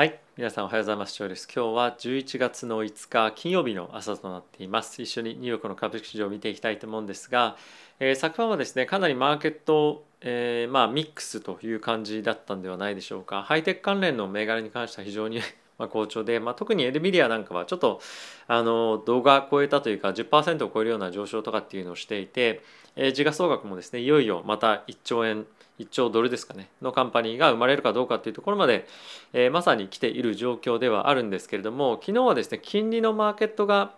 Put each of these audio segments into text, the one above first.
はい皆さんおはようございます。今日今日は11月の5日金曜日の朝となっています。一緒にニューヨークの株式市場を見ていきたいと思うんですが、えー、昨晩はですねかなりマーケット、えー、まあミックスという感じだったんではないでしょうか。ハイテク関連の銘柄に関しては非常に ま好調で、まあ、特にエルビディアなんかはちょっとあの動画超えたというか10%を超えるような上昇とかっていうのをしていて、えー、時価総額もですねいよいよまた1兆円1兆ドルですかねのカンパニーが生まれるかどうかというところまで、えー、まさに来ている状況ではあるんですけれども昨日はですね金利のマーケットが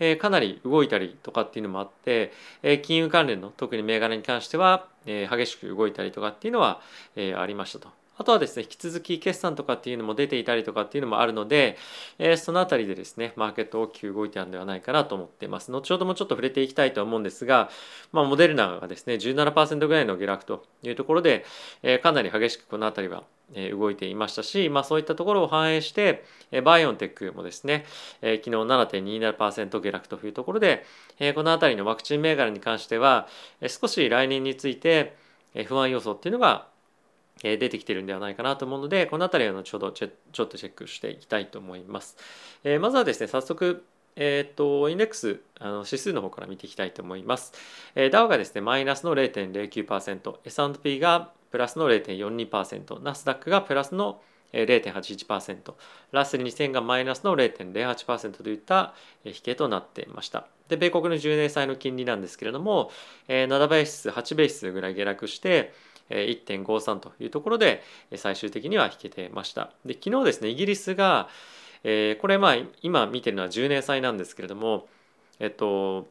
えかなり動いたりとかっていうのもあって、え金融関連の特に銘柄に関しては、え激しく動いたりとかっていうのは、えありましたと。あとはですね、引き続き決算とかっていうのも出ていたりとかっていうのもあるので、えー、そのあたりでですね、マーケット大きく動いてあるんではないかなと思っています。後ほどもちょっと触れていきたいと思うんですが、まあ、モデルナがですね、17%ぐらいの下落というところで、えー、かなり激しくこのあたりは動いていましたし、まあ、そういったところを反映してバイオンテックもですね昨日7.27%下落というところでこの辺りのワクチン銘柄に関しては少し来年について不安要素っていうのが出てきてるんではないかなと思うのでこの辺りは後ほどちょっとチェックしていきたいと思います。えー、まずはですね早速えっ、ー、と、インデックス、あの指数の方から見ていきたいと思います。えー、ダウがですね、マイナスの0.09%、S&P がプラスの0.42%、ナスダックがプラスの0.81%、ラッセル2000がマイナスの0.08%といった引けとなっていました。で、米国の10年債の金利なんですけれども、7ベース、8ベースぐらい下落して、1.53というところで最終的には引けてました。で昨日ですねイギリスが、えー、これまあ今見てるのは10年債なんですけれどもえっと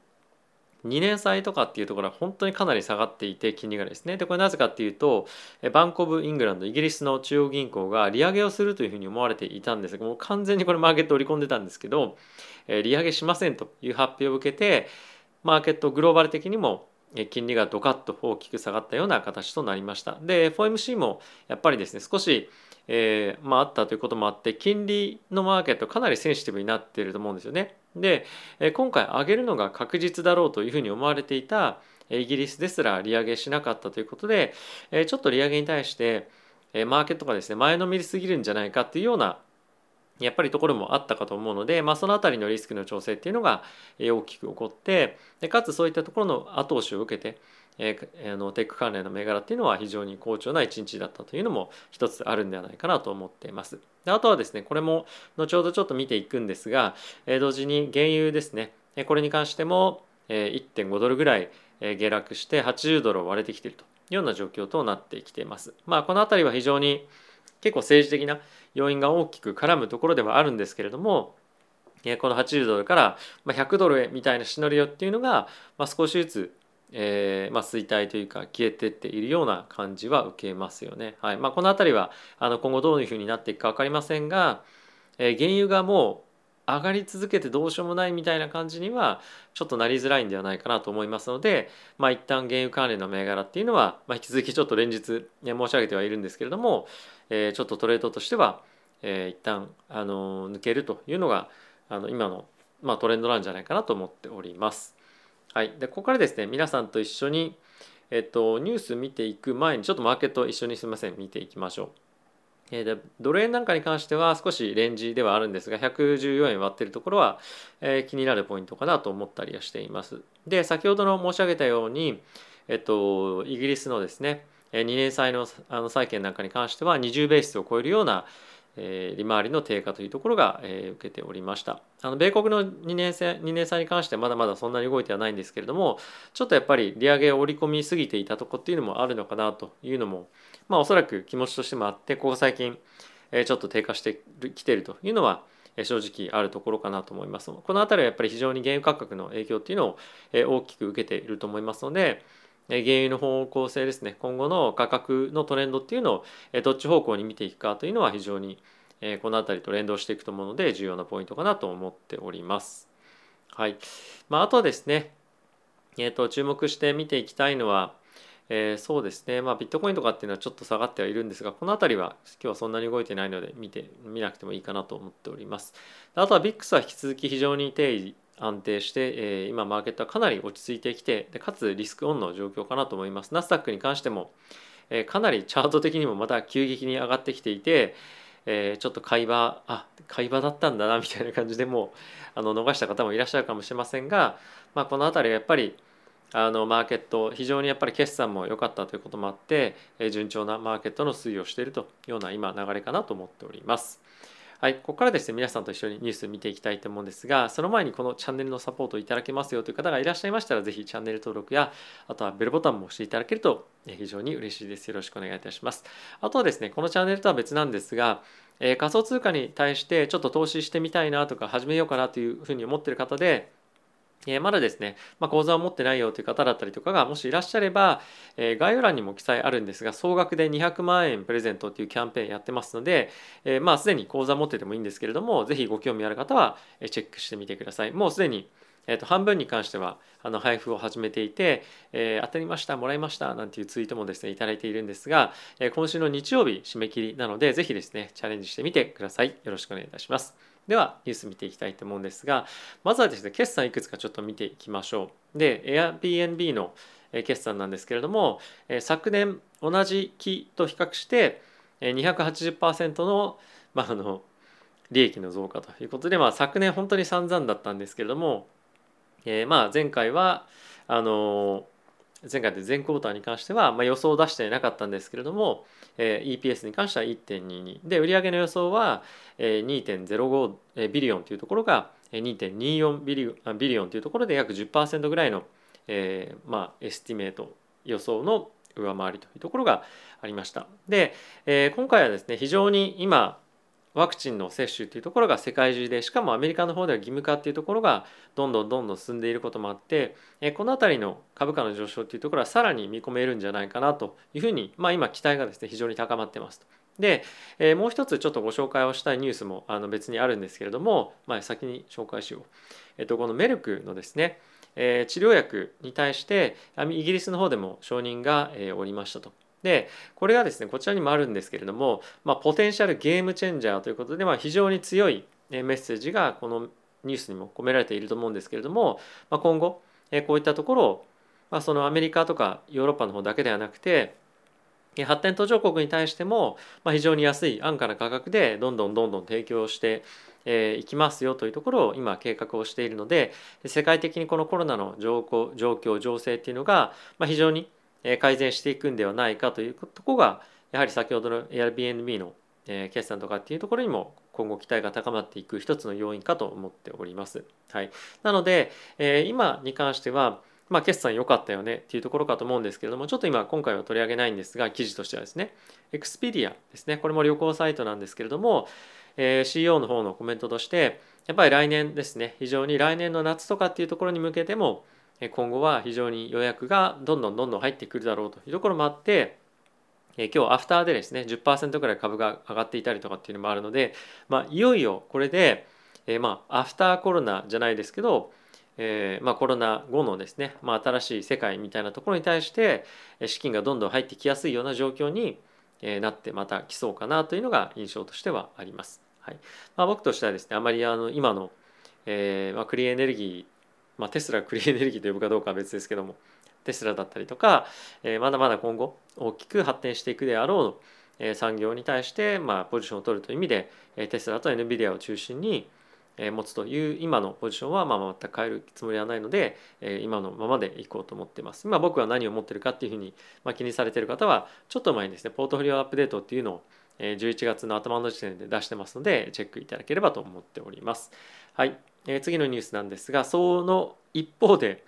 2年債とかっていうところは本当にかなり下がっていて金利がですねでこれなぜかっていうとバンコブ・イングランドイギリスの中央銀行が利上げをするというふうに思われていたんですがもう完全にこれマーケット織り込んでたんですけど利上げしませんという発表を受けてマーケットグローバル的にも金利がドカッと大きく下がったような形となりました。で FOMC もやっぱりですね少し、えー、まあ、ったということもあって金利のマーケットかなりセンシティブになっていると思うんですよね。で今回上げるのが確実だろうというふうに思われていたイギリスですら利上げしなかったということでちょっと利上げに対してマーケットがですね前のめりすぎるんじゃないかっていうようなやっぱりところもあったかと思うので、まあ、その辺りのリスクの調整っていうのが大きく起こってでかつそういったところの後押しを受けてえー、あのテック関連の銘柄っていうのは非常に好調な一日だったというのも一つあるんではないかなと思っています。であとはですねこれも後ほどちょっと見ていくんですが、えー、同時に原油ですねこれに関しても、1.5ドルぐらい下落して80ドルを割れてきているというような状況となってきています。まあこの辺りは非常に結構政治的な要因が大きく絡むところではあるんですけれどもこの80ドルから100ドルへみたいなシナリオっていうのが少しずつえーまあ、衰退というか消えてっているような感じは受けますよね。はいまあ、この辺りはあの今後どういうふうになっていくか分かりませんが、えー、原油がもう上がり続けてどうしようもないみたいな感じにはちょっとなりづらいんではないかなと思いますので、まあ、一旦原油関連の銘柄っていうのは、まあ、引き続きちょっと連日、ね、申し上げてはいるんですけれども、えー、ちょっとトレードとしては、えー、一旦あの抜けるというのがあの今の、まあ、トレンドなんじゃないかなと思っております。はい、でここからですね皆さんと一緒に、えっと、ニュース見ていく前にちょっとマーケット一緒にすみません見ていきましょう。え、でドル円なんかに関しては少しレンジではあるんですが114円割ってるところは、え、気になるポイントかなと思ったりはしています。で先ほどの申し上げたように、えっと、イギリスのですね2年債のあの債券なんかに関しては20ベースを超えるようなえ、利回りの低下というところが、え、受けておりましたあの米国の2年生2年債に関してはまだまだそんなに動いてはないんですけれどもちょっとやっぱり利上げを織り込みすぎていたとこっていうのもあるのかなというのもまあおそらく気持ちとしてもあってここ最近、ちょっと低下してきているというのは正直あるところかなと思います。この辺りはやっぱり非常に原油価格の影響っていうのを大きく受けていると思いますので原油の方向性ですね。今後の価格のトレンドっていうのをどっち方向に見ていくかというのは非常にこの辺りと連動していくと思うので重要なポイントかなと思っております。はい。まあ、あとはですね、えー、と注目して見ていきたいのは、えー、そうですね、まあ、ビットコインとかっていうのはちょっと下がってはいるんですがこの辺りは今日はそんなに動いてないので見て見なくてもいいかなと思っております。あとは VIX は引き続き非常に定位安定して、えー、今マーケットはかなり落ち着いてきてでかつリスクオンの状況かなと思いますナスダックに関しても、えー、かなりチャート的にもまた急激に上がってきていて、えー、ちょっと買い場あ買い場だったんだなみたいな感じでもうあの逃した方もいらっしゃるかもしれませんが、まあ、この辺りはやっぱりあのマーケット非常にやっぱり決算も良かったということもあって、え、順調なマーケットの推移をしているというような今流れかなと思っております。はい、ここからですね皆さんと一緒にニュース見ていきたいと思うんですがその前にこのチャンネルのサポートいただけますよという方がいらっしゃいましたらぜひチャンネル登録やあとはベルボタンも押していただけると非常に嬉しいですよろしくお願いいたしますあとはですねこのチャンネルとは別なんですがえ仮想通貨に対してちょっと投資してみたいなとか始めようかなというふうに思っている方でえまだですね、まあ、口座を持ってないよという方だったりとかがもしいらっしゃれば、え概要欄にも記載あるんですが総額で200万円プレゼントっていうキャンペーンやってますので、えまあすでに口座持っててもいいんですけれどもぜひご興味ある方はチェックしてみてください。もうすでにえー、と半分に関してはあの配布を始めていて、えー、当たりましたもらいましたなんていうツイートもですねいただいているんですが、えー、今週の日曜日締め切りなのでぜひですねチャレンジしてみてください。よろしくお願いいたします。ではニュース見ていきたいと思うんですがまずはですね決算いくつかちょっと見ていきましょう。で Airbnb の決算なんですけれども昨年同じ期と比較して280%の,、まあ、あの利益の増加ということで、まあ、昨年本当に散々だったんですけれども、えー、まあ前回はあの前回で全クォーターに関しては、まあ、予想を出してなかったんですけれども、えー、EPS に関しては1.22で売上の予想は、えー、2.05ビリオンというところが2.24ビリビリオンというところで約10%ぐらいの、えー、まあ estimate 予想の上回りというところがありました。で、えー、今回はですね非常に今ワクチンの接種というところが世界中でしかもアメリカの方では義務化っていうところがどんどんどんどん進んでいることもあってこの辺りの株価の上昇というところはさらに見込めるんじゃないかなというふうに、まあ、今期待がですね非常に高まってますと。で、えもう一つちょっとご紹介をしたいニュースもあの別にあるんですけれども、まあ、先に紹介しよう。えっと、このメルクのですね、え治療薬に対してイギリスの方でも承認が、えおりましたと。でこれがですねこちらにもあるんですけれども、まあ、ポテンシャルゲームチェンジャーということで、まあ、非常に強いメッセージがこのニュースにも込められていると思うんですけれども、まあ、今後こういったところを、まあ、そのアメリカとかヨーロッパの方だけではなくて発展途上国に対しても、ま、非常に安い安価な価格でどんどんどんどん提供してえいきますよというところを今計画をしているので世界的にこのコロナの状況状況情勢っていうのが、ま、非常に改善していくんではないかというとこがやはり先ほどの Airbnb の決算とかっていうところにも今後期待が高まっていく一つの要因かと思っております。はい、なので、え今に関してはまあ、決算良かったよねっていうところかと思うんですけれどもちょっと今今回は取り上げないんですが記事としてはですね Expedia ですね。これも旅行サイトなんですけれども、え、CEO の方のコメントとしてやっぱり来年ですね。非常に来年の夏とかっていうところに向けても今後は非常に予約がどんどんどんどん入ってくるだろうというところもあって今日アフターでですね10%ぐらい株が上がっていたりとかっていうのもあるので、まあ、いよいよこれで、え、まあアフターコロナじゃないですけど、え、まあコロナ後のですね、まあ、新しい世界みたいなところに対して資金がどんどん入ってきやすいような状況になってまた来そうかなというのが印象としてはあります。はいまあ、僕としてはですねあまりあの今の、えまあ、クリーンエネルギーまあ、テスラクリーンエネルギーと呼ぶかどうかは別ですけどもテスラだったりとか、えー、まだまだ今後大きく発展していくであろう、え、産業に対して、まあ、ポジションを取るという意味で、え、テスラと NVIDIA を中心に、え、持つという今のポジションは、まあ、全く変えるつもりはないので、え、今のままでいこうと思っています。今僕は何を持ってるかっていうふうに、まあ、気にされている方はちょっと前にですねポートフォリオアップデートっていうのを11月の頭の時点で出してますのでチェックいただければと思っております。はい、えー、次のニュースなんですがその一方で、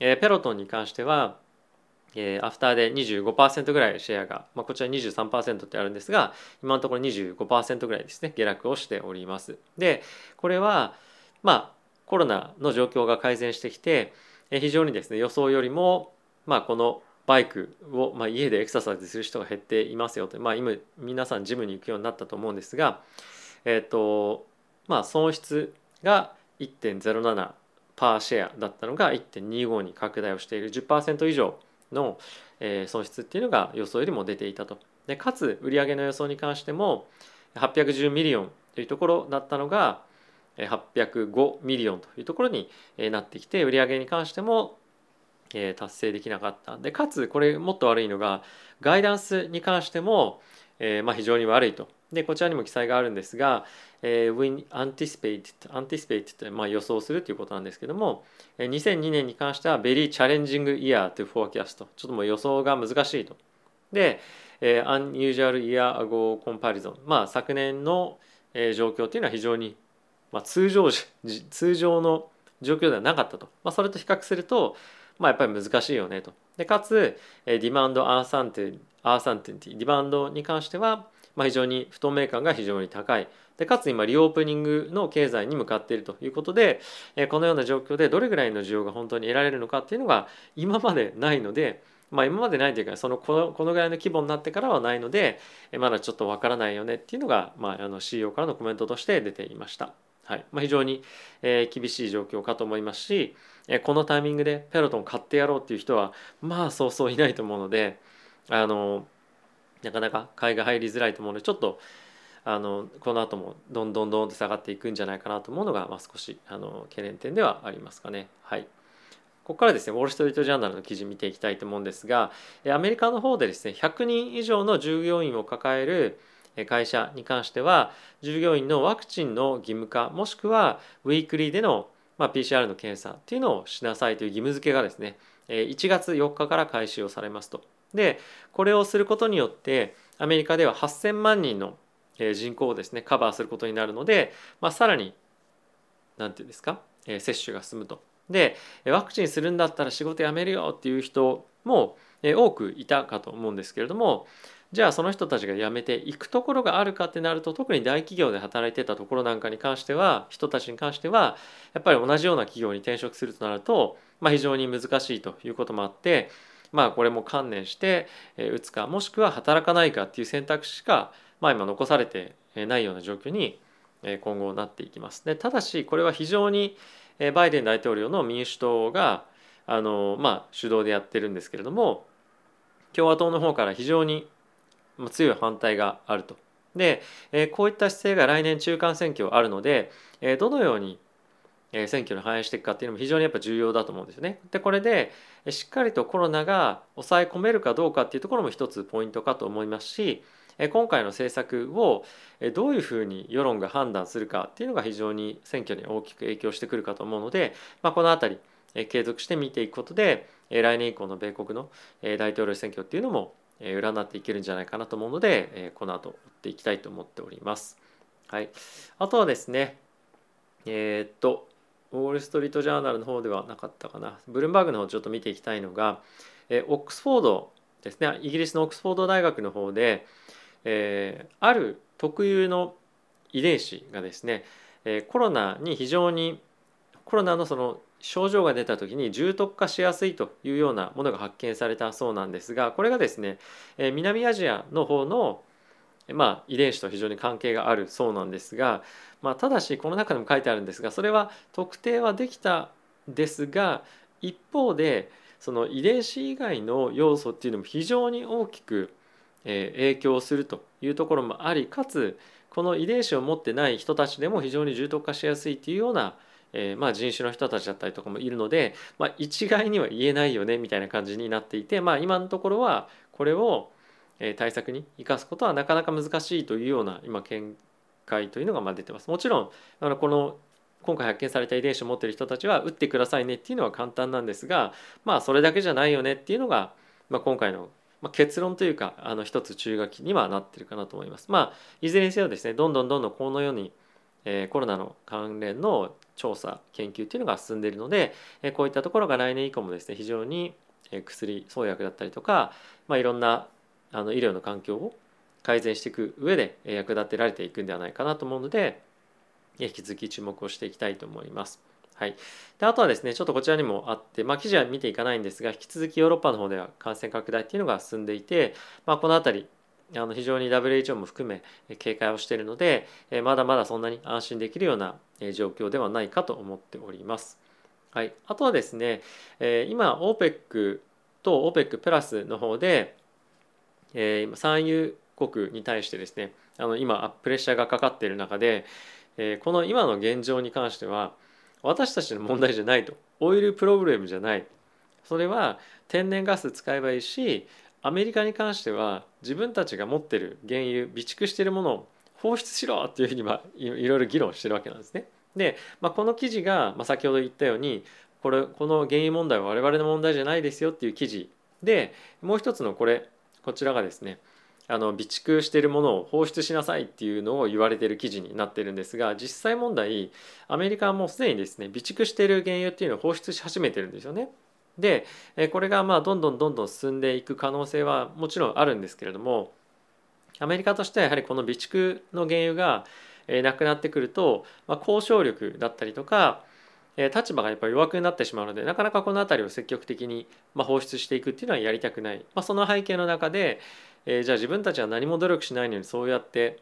えー、ペロトンに関しては、えー、アフターで25%ぐらいシェアが、まあ、こちら23%ってあるんですが今のところ25%ぐらいですね下落をしております。でこれはまあコロナの状況が改善してきてえ非常にですね予想よりもまあこのバイクを、まあ、家でエクササイズする人が減っていますよと、まあ、今皆さんジムに行くようになったと思うんですが、えっ、ー、とまあ、損失が1.07 per share だったのが1.25に拡大をしている10%以上の損失っていうのが予想よりも出ていたと。でかつ売上の予想に関しても810 million というところだったのが805ミリオンというところになってきて売上に関しても達成できなかったでかつこれもっと悪いのがガイダンスに関しても、えー、まあ、非常に悪いと。でこちらにも記載があるんですが、えー、we anticipate, anticipate ってまあ予想するということなんですけども2002年に関しては very challenging year to forecast ちょっともう予想が難しいと。で、えー、unusual year ago comparison まあ昨年の、えー、状況というのは非常に、まあ、通常通常の状況ではなかったと。まあ、それと比較すると、まあ、やっぱり難しいよねと。でかつ、えー、demand uncertain アーサンティティリバウンドに関しては、まあ、非常に不透明感が非常に高いでかつ今リオープニングの経済に向かっているということでこのような状況でどれぐらいの需要が本当に得られるのかっていうのが今までないので、まあ、今までないというかそのこのこのぐらいの規模になってからはないのでまだちょっとわからないよねっていうのが、まあ、あの CEO からのコメントとして出ていました。はいまあ、非常に、え厳しい状況かと思いますし、えこのタイミングでペロトン買ってやろうっていう人はまあそうそういないと思うので、あのなかなか買いが入りづらいと思うのでちょっとあのこの後もどんどんどんと下がっていくんじゃないかなと思うのが、まあ、少しあの懸念点ではありますかね。はいここからですね、ウォール・ストリート・ジャーナルの記事見ていきたいと思うんですが、アメリカの方でですね、100人以上の従業員を抱える会社に関しては、従業員のワクチンの義務化、もしくはウィークリーでの、まあ、PCR の検査っていうのをしなさいという義務付けがですね、1月4日から開始をされますと。でこれをすることによってアメリカでは8,000万人の人口をですねカバーすることになるので、まあ、さらに何て言うんですか接種が進むと。でワクチンするんだったら仕事辞めるよっていう人も多くいたかと思うんですけれどもじゃあその人たちが辞めていくところがあるかってなると特に大企業で働いてたところなんかに関しては人たちに関してはやっぱり同じような企業に転職するとなると、まあ、非常に難しいということもあってまあこれも観念して打つかもしくは働かないかっていう選択肢しか、まあ、今残されてないような状況に今後なっていきます。でただしこれは非常にバイデン大統領の民主党があの、まあ、主導でやってるんですけれども共和党の方から非常に強い反対があると。でえこういった姿勢が来年中間選挙あるのでえどのように選挙に反映していくかっていうのも非常にやっぱ重要だと思うんですよね。でこれでしっかりとコロナが抑え込めるかどうかっていうところも一つポイントかと思いますし今回の政策をどういうふうに世論が判断するかっていうのが非常に選挙に大きく影響してくるかと思うので、まあ、この辺り継続して見ていくことで来年以降の米国の大統領選挙っていうのも占っていけるんじゃないかなと思うのでこの後追っていきたいと思っております。はい、あとはですねえー、っとウォール・ストリート・ジャーナルの方ではなかったかな。ブルームバーグの方ちょっと見ていきたいのが、えオックスフォードですね。イギリスのオックスフォード大学の方で、えー、ある特有の遺伝子がですね、えコロナに非常にコロナのその症状が出た時に重篤化しやすいというようなものが発見されたそうなんですがこれがですね、南アジアの方のまあ、遺伝子と非常に関係があるそうなんですが、まあ、ただしこの中でも書いてあるんですがそれは特定はできたですが一方でその遺伝子以外の要素っていうのも非常に大きく影響するというところもありかつこの遺伝子を持ってない人たちでも非常に重篤化しやすいっていうような、えー、まあ人種の人たちだったりとかもいるので、まあ、一概には言えないよねみたいな感じになっていて、まあ、今のところはこれを対策に生かすことはなかなか難しいというような今見解というのがま出てます。もちろんあのこの今回発見された遺伝子を持ってる人たちは打ってくださいねっていうのは簡単なんですがまあそれだけじゃないよねっていうのが、まあ、今回の結論というかあの一つ注意書きにはなってるかなと思います。まあいずれにせよですねどんどんどんどんこのように、え、コロナの関連の調査研究っていうのが進んでいるので、え、こういったところが来年以降もですね非常に薬創薬だったりとか、まあ、いろんなあの医療の環境を改善していく上で役立てられていくんではないかなと思うので引き続き注目をしていきたいと思います。はい、であとはですねちょっとこちらにもあって、まあ、記事は見ていかないんですが引き続きヨーロッパの方では感染拡大っていうのが進んでいて、まあ、この辺りあの非常に WHO も含め警戒をしているのでまだまだそんなに安心できるような状況ではないかと思っております。はい、あとはですね今 OPEC と OPEC プラスの方で、産油国に対してですねあの今プレッシャーがかかっている中で、この今の現状に関しては私たちの問題じゃないと。オイルプロブレムじゃない。それは天然ガス使えばいいしアメリカに関しては自分たちが持ってる原油備蓄しているものを放出しろっていうふうにはいろいろ議論してるわけなんですね。で、まあ、この記事が、まあ、先ほど言ったようにこれこの原油問題は我々の問題じゃないですよっていう記事でもう一つのこれこちらがですねあの備蓄しているものを放出しなさいっていうのを言われてる記事になってるんですが実際問題アメリカはもうすでにですね備蓄している原油っていうのを放出し始めてるんですよね。でこれがまあどんどんどんどん進んでいく可能性はもちろんあるんですけれどもアメリカとしてはやはりこの備蓄の原油がなくなってくると、まあ、交渉力だったりとか立場がやっぱり弱くなってしまうのでなかなかこの辺りを積極的に放出していくっていうのはやりたくない、まあ、その背景の中で、え、じゃあ自分たちは何も努力しないのにそうやって、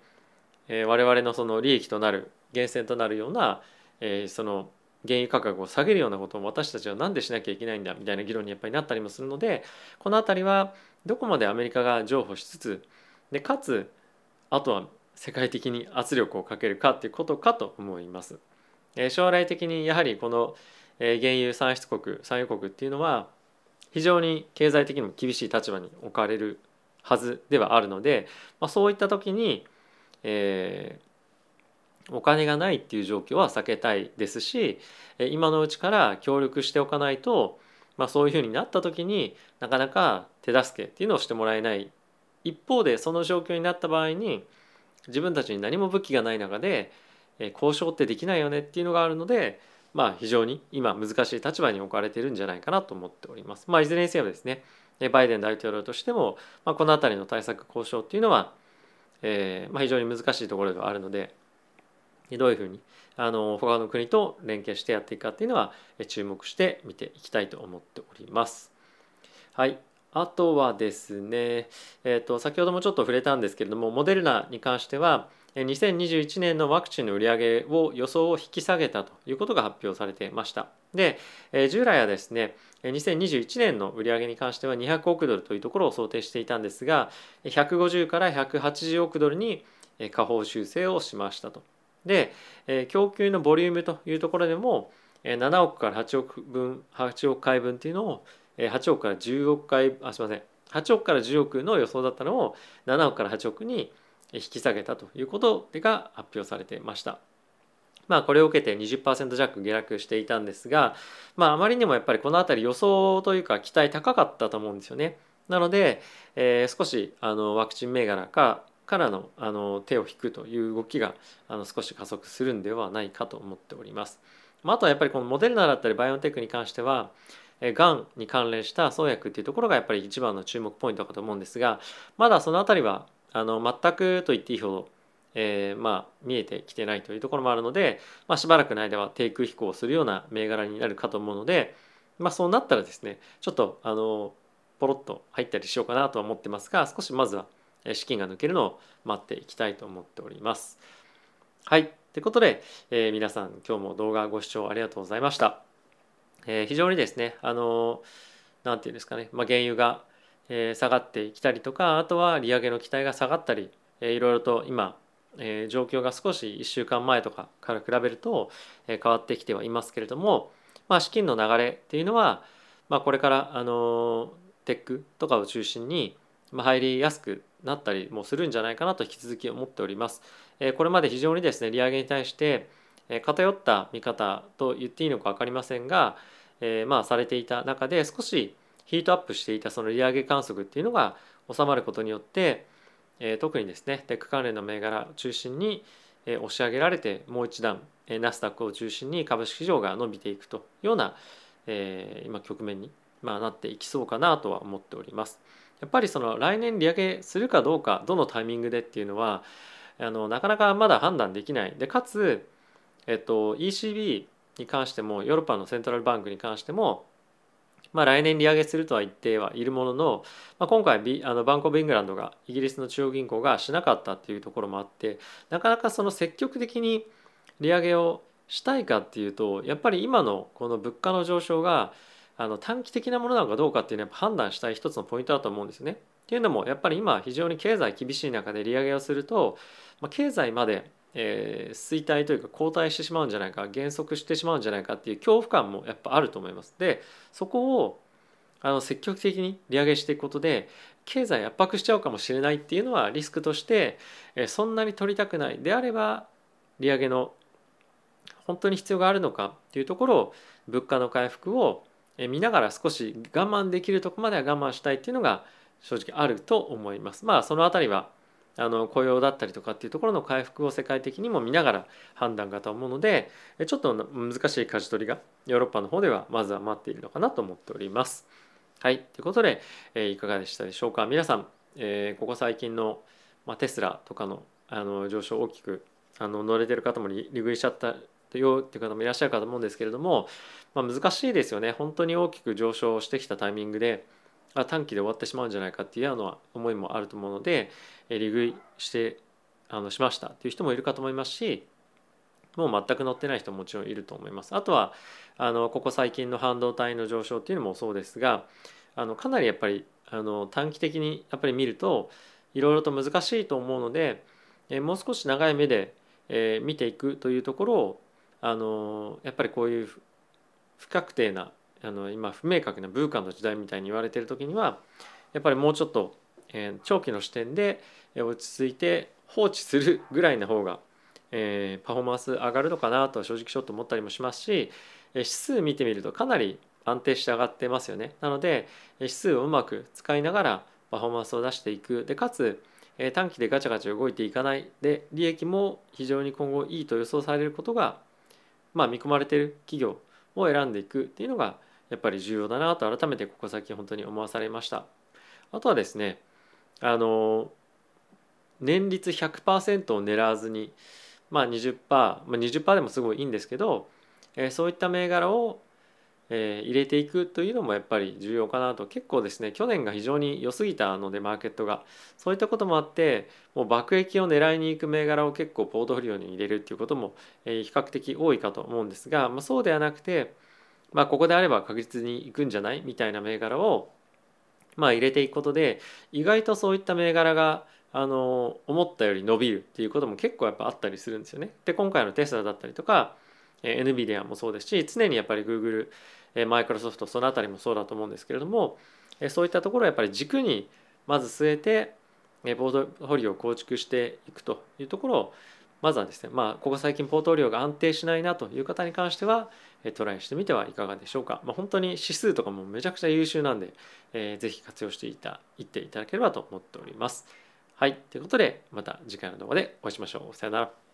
えー、我々のその利益となる源泉となるような、え、その原油価格を下げるようなことを私たちは何でしなきゃいけないんだみたいな議論にやっぱりなったりもするのでこの辺りはどこまでアメリカが譲歩しつつでかつあとは世界的に圧力をかけるかっていうことかと思います。将来的にやはりこの原油産出国産油国っていうのは非常に経済的にも厳しい立場に置かれるはずではあるので、まあ、そういった時に、えー、お金がないっていう状況は避けたいですし今のうちから協力しておかないと、まあ、そういうふうになった時になかなか手助けっていうのをしてもらえない一方でその状況になった場合に自分たちに何も武器がない中で交渉ってできないよねっていうのがあるのでまあ非常に今難しい立場に置かれてるんじゃないかなと思っております。まあいずれにせよですねバイデン大統領としても、まあ、この辺りの対策交渉っていうのは、えーまあ、非常に難しいところではあるのでどういうふうにあの他の国と連携してやっていくかっていうのは注目して見ていきたいと思っております。はい、あとはですね、えーと、先ほどもちょっと触れたんですけれどもモデルナに関しては2021年のワクチンの売り上げを予想を引き下げたということが発表されていました。で、従来はですね、2021年の売り上げに関しては200億ドルというところを想定していたんですが、150から180億ドルに下方修正をしましたと。でえ、供給のボリュームというところでもえ、7億から8億分、8億回分っていうのをえ、8億から10億回、あ、すみません、8億から10億の予想だったのを7億から8億に引き下げたということが発表されてました。まあこれを受けて20%弱下落していたんですが、まああまりにもやっぱりこの辺り予想というか期待高かったと思うんですよね。なので、えー、少しあのワクチン銘柄かからのあの手を引くという動きがあの少し加速するんではないかと思っております。まあ、あとはやっぱりこのモデルナだったりバイオンテックに関してはがんに関連した創薬っていうところがやっぱり一番の注目ポイントかと思うんですがまだその辺りはあの全くと言っていいほど、えー、まあ見えてきてないというところもあるので、まあ、しばらくの間は低空飛行をするような銘柄になるかと思うので、まあ、そうなったらですねちょっとあのポロッと入ったりしようかなとは思ってますが少しまずは資金が抜けるのを待っていきたいと思っております。はい。ということで、えー、皆さん今日も動画ご視聴ありがとうございました。えー、非常にですね、あの何て言うんですかね、まあ、原油がえ下がってきたりとかあとは利上げの期待が下がったり、えいろいろと今、え状況が少し1週間前とかから比べると、え変わってきてはいますけれども、まあ、資金の流れっていうのは、まあ、これからあのテックとかを中心にま入りやすくなったりもするんじゃないかなと引き続き思っております。これまで非常にですね利上げに対して偏った見方と言っていいのか分かりませんが、えまあされていた中で少しヒートアップしていたその利上げ観測っていうのが収まることによって、え、特にですねテック関連の銘柄を中心に、え、押し上げられてもう一段、え、ナスダックを中心に株式市場が伸びていくというような、え、今局面に、まあ、なっていきそうかなとは思っております。やっぱりその来年利上げするかどうかどのタイミングでっていうのはあのなかなかまだ判断できない。でかつ、えっと、ECB に関してもヨーロッパのセントラルバンクに関してもまあ、来年利上げするとは言ってはいるものの、まあ、今回あのバンコブ・イングランドがイギリスの中央銀行がしなかったっていうところもあってなかなかその積極的に利上げをしたいかっていうとやっぱり今のこの物価の上昇があの短期的なものなのかどうかっていうのは判断したい一つのポイントだと思うんですね。っていうのもやっぱり今非常に経済厳しい中で利上げをすると、まあ、経済までえー、衰退というか後退してしまうんじゃないか減速してしまうんじゃないかっていう恐怖感もやっぱあると思います。でそこをあの積極的に利上げしていくことで経済圧迫しちゃうかもしれないっていうのはリスクとしてえそんなに取りたくないであれば利上げの本当に必要があるのかっていうところを物価の回復を見ながら少し我慢できるとこまでは我慢したいっていうのが正直あると思います。まあその辺りはあの雇用だったりとかっていうところの回復を世界的にも見ながら判断がと思うのでちょっと難しい舵取りがヨーロッパの方ではまずは待っているのかなと思っております。はい。ということで、えいかがでしたでしょうか？皆さん、えここ最近の、まテスラとかのあの上昇大きくあの乗れてる方も利食いしちゃったよっていう方もいらっしゃるかと思うんですけれども、まあ、難しいですよね。本当に大きく上昇してきたタイミングであ短期で終わってしまうんじゃないかっていうような思いもあると思うので、え利食いしてあのしましたっていう人もいるかと思いますしもう全く乗ってない人ももちろんいると思います。あとはあのここ最近の半導体の上昇っていうのもそうですがあのかなりやっぱりあの短期的にやっぱり見るといろいろと難しいと思うので、えもう少し長い目で、え見ていくというところをあのやっぱりこういう不確定なあの今不明確なブーカの時代みたいに言われてる時にはやっぱりもうちょっと、え長期の視点で落ち着いて放置するぐらいの方がえー、パフォーマンス上がるのかなとは正直ちょっと思ったりもしますし指数見てみるとかなり安定して上がってますよね。なので指数をうまく使いながらパフォーマンスを出していく。でかつ短期でガチャガチャ動いていかない。で利益も非常に今後いいと予想されることが、まあ、見込まれている企業を選んでいくっていうのがやっぱり重要だなと改めてここ最近本当に思わされました。あとはですねあの年率100%を狙わずにまあ20%、まあ、20%でもすごいいいんですけど、えー、そういった銘柄を、えー、入れていくというのもやっぱり重要かなと結構ですね去年が非常に良すぎたのでマーケットがそういったこともあってもう爆益を狙いに行く銘柄を結構ポートフォリオに入れるっていうことも、えー、比較的多いかと思うんですが、まあ、そうではなくて、まあ、ここであれば確実に行くんじゃないみたいな銘柄をまあ入れていくことで意外とそういった銘柄があの思ったより伸びるっていうことも結構やっぱあったりするんですよね。で今回のテスラだったりとか NVIDIA もそうですし常にやっぱり Google マイクロソフトその辺りもそうだと思うんですけれどもそういったところをやっぱり軸にまず据えてポートフォリオを構築していくというところをまずはですねまあここ最近ポートフォリオが安定しないなという方に関してはトライしてみてはいかがでしょうか、まあ、本当に指数とかもめちゃくちゃ優秀なんで、えー、ぜひ活用していたいっていただければと思っております。はい。ということで、また次回の動画でお会いしましょう。さよなら。